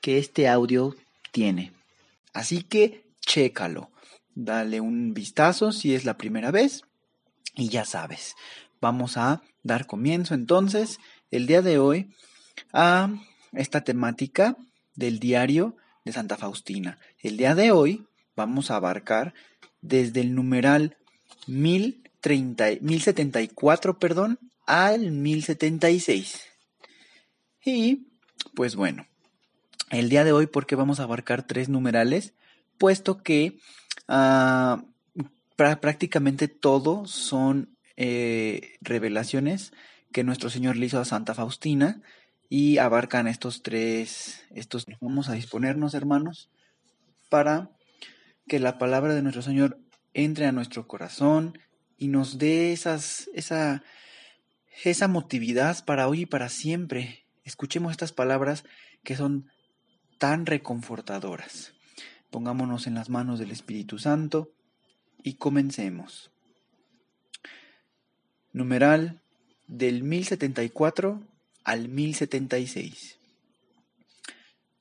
que este audio tiene. Así que chécalo, dale un vistazo si es la primera vez y ya sabes. Vamos a dar comienzo entonces el día de hoy a esta temática del diario de Santa Faustina. El día de hoy vamos a abarcar desde el numeral 1074 perdón, al 1076. Y pues bueno, el día de hoy porque vamos a abarcar tres numerales, puesto que ah, prácticamente todo son eh, revelaciones que nuestro Señor le hizo a Santa Faustina y abarcan estos tres, estos, vamos a disponernos hermanos, para que la palabra de nuestro Señor entre a nuestro corazón y nos dé esa, esa motividad para hoy y para siempre. Escuchemos estas palabras que son tan reconfortadoras. Pongámonos en las manos del Espíritu Santo y comencemos. Numeral del 1074 al 1076.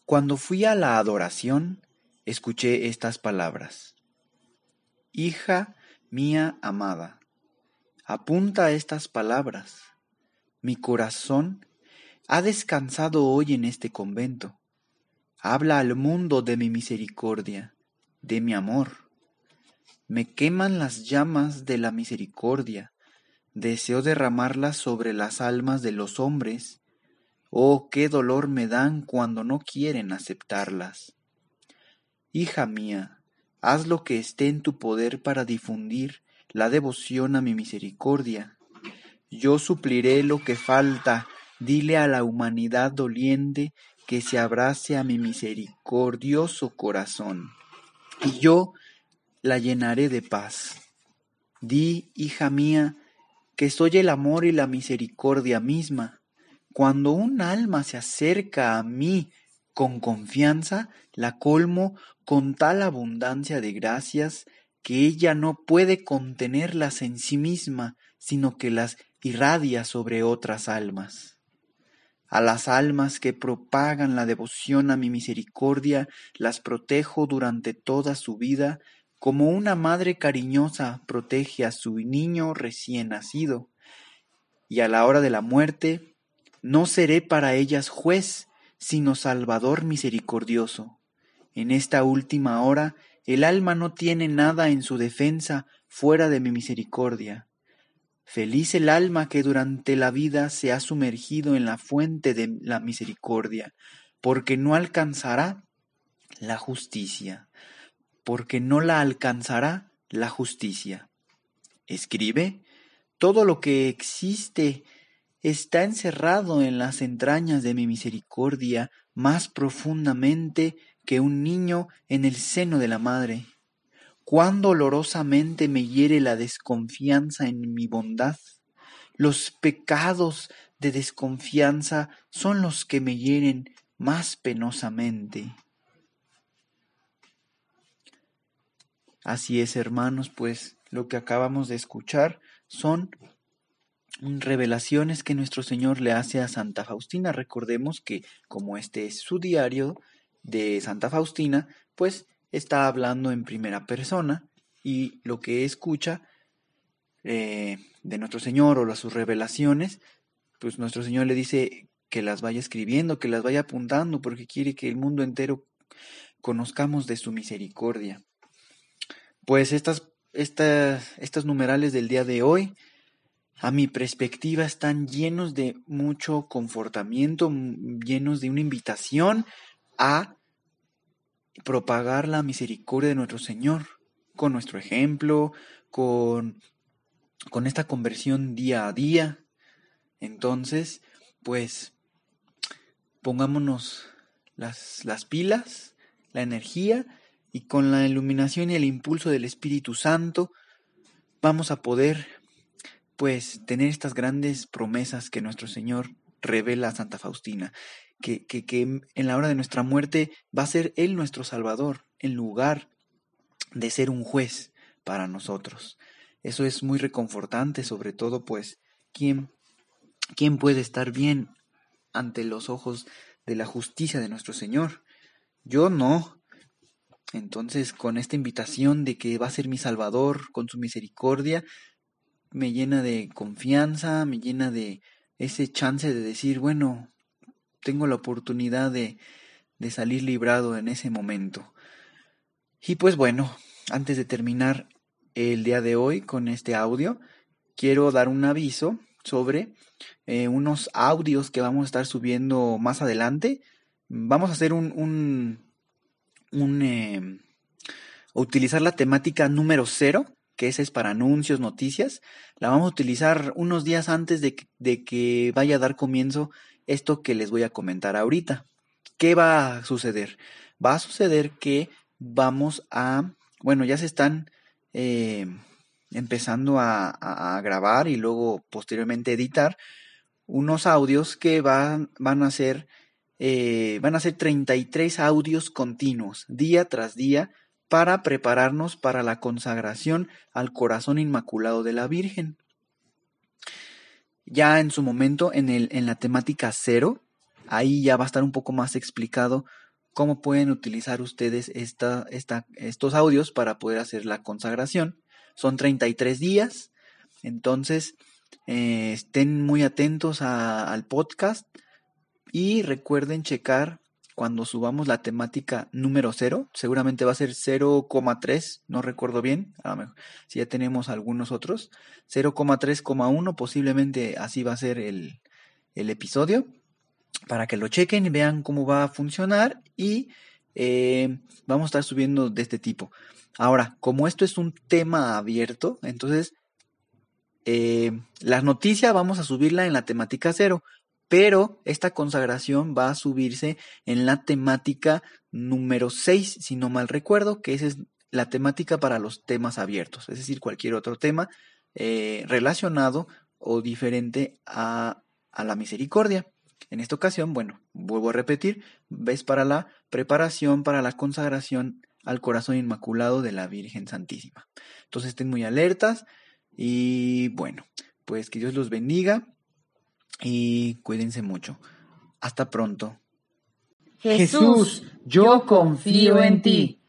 Cuando fui a la adoración, escuché estas palabras. Hija mía amada, apunta estas palabras. Mi corazón ha descansado hoy en este convento Habla al mundo de mi misericordia, de mi amor. Me queman las llamas de la misericordia. Deseo derramarlas sobre las almas de los hombres. Oh, qué dolor me dan cuando no quieren aceptarlas. Hija mía, haz lo que esté en tu poder para difundir la devoción a mi misericordia. Yo supliré lo que falta, dile a la humanidad doliente que se abrace a mi misericordioso corazón, y yo la llenaré de paz. Di, hija mía, que soy el amor y la misericordia misma. Cuando un alma se acerca a mí con confianza, la colmo con tal abundancia de gracias que ella no puede contenerlas en sí misma, sino que las irradia sobre otras almas. A las almas que propagan la devoción a mi misericordia las protejo durante toda su vida, como una madre cariñosa protege a su niño recién nacido. Y a la hora de la muerte, no seré para ellas juez, sino Salvador misericordioso. En esta última hora, el alma no tiene nada en su defensa fuera de mi misericordia. Feliz el alma que durante la vida se ha sumergido en la fuente de la misericordia, porque no alcanzará la justicia, porque no la alcanzará la justicia. Escribe, todo lo que existe está encerrado en las entrañas de mi misericordia más profundamente que un niño en el seno de la madre cuán dolorosamente me hiere la desconfianza en mi bondad. Los pecados de desconfianza son los que me hieren más penosamente. Así es, hermanos, pues lo que acabamos de escuchar son revelaciones que nuestro Señor le hace a Santa Faustina. Recordemos que como este es su diario de Santa Faustina, pues está hablando en primera persona y lo que escucha eh, de nuestro Señor o las sus revelaciones, pues nuestro Señor le dice que las vaya escribiendo, que las vaya apuntando, porque quiere que el mundo entero conozcamos de su misericordia. Pues estas, estas, estos numerales del día de hoy, a mi perspectiva, están llenos de mucho confortamiento, llenos de una invitación a propagar la misericordia de nuestro Señor con nuestro ejemplo, con, con esta conversión día a día. Entonces, pues pongámonos las, las pilas, la energía y con la iluminación y el impulso del Espíritu Santo vamos a poder pues tener estas grandes promesas que nuestro Señor revela a Santa Faustina, que, que, que en la hora de nuestra muerte va a ser Él nuestro Salvador, en lugar de ser un juez para nosotros. Eso es muy reconfortante, sobre todo pues, ¿quién, quién puede estar bien ante los ojos de la justicia de nuestro Señor? Yo no. Entonces, con esta invitación de que va a ser mi Salvador, con su misericordia, me llena de confianza, me llena de ese chance de decir, bueno, tengo la oportunidad de, de salir librado en ese momento. Y pues bueno, antes de terminar el día de hoy con este audio, quiero dar un aviso sobre eh, unos audios que vamos a estar subiendo más adelante. Vamos a hacer un, un, un eh, utilizar la temática número cero, que esa es para anuncios, noticias. La vamos a utilizar unos días antes de de que vaya a dar comienzo esto que les voy a comentar ahorita. ¿Qué va a suceder? Va a suceder que vamos a, bueno, ya se están eh, empezando a, grabar y luego posteriormente editar unos audios que van, van a ser, eh, van a ser 33 audios continuos, día tras día, para prepararnos para la consagración al corazón inmaculado de la Virgen. Ya en su momento, en, el, en la temática cero, ahí ya va a estar un poco más explicado cómo pueden utilizar ustedes esta, esta, estos audios para poder hacer la consagración. Son 33 días, entonces eh, estén muy atentos al podcast y recuerden checar cuando subamos la temática número 0, seguramente va a ser 0,3, no recuerdo bien, a lo mejor si ya tenemos algunos otros, 0,3,1, posiblemente así va a ser el, el episodio para que lo chequen y vean cómo va a funcionar y eh, vamos a estar subiendo de este tipo. Ahora, como esto es un tema abierto, entonces eh, la noticia vamos a subirla en la temática cero, pero esta consagración va a subirse en la temática número 6, si no mal recuerdo, que esa es la temática para los temas abiertos, es decir, cualquier otro tema eh, relacionado o diferente a, a la misericordia. En esta ocasión, bueno, vuelvo a repetir, ves para la preparación para la consagración al corazón inmaculado de la Virgen Santísima. Entonces estén muy alertas y bueno, pues que Dios los bendiga y cuídense mucho. Hasta pronto. Jesús, yo confío en ti.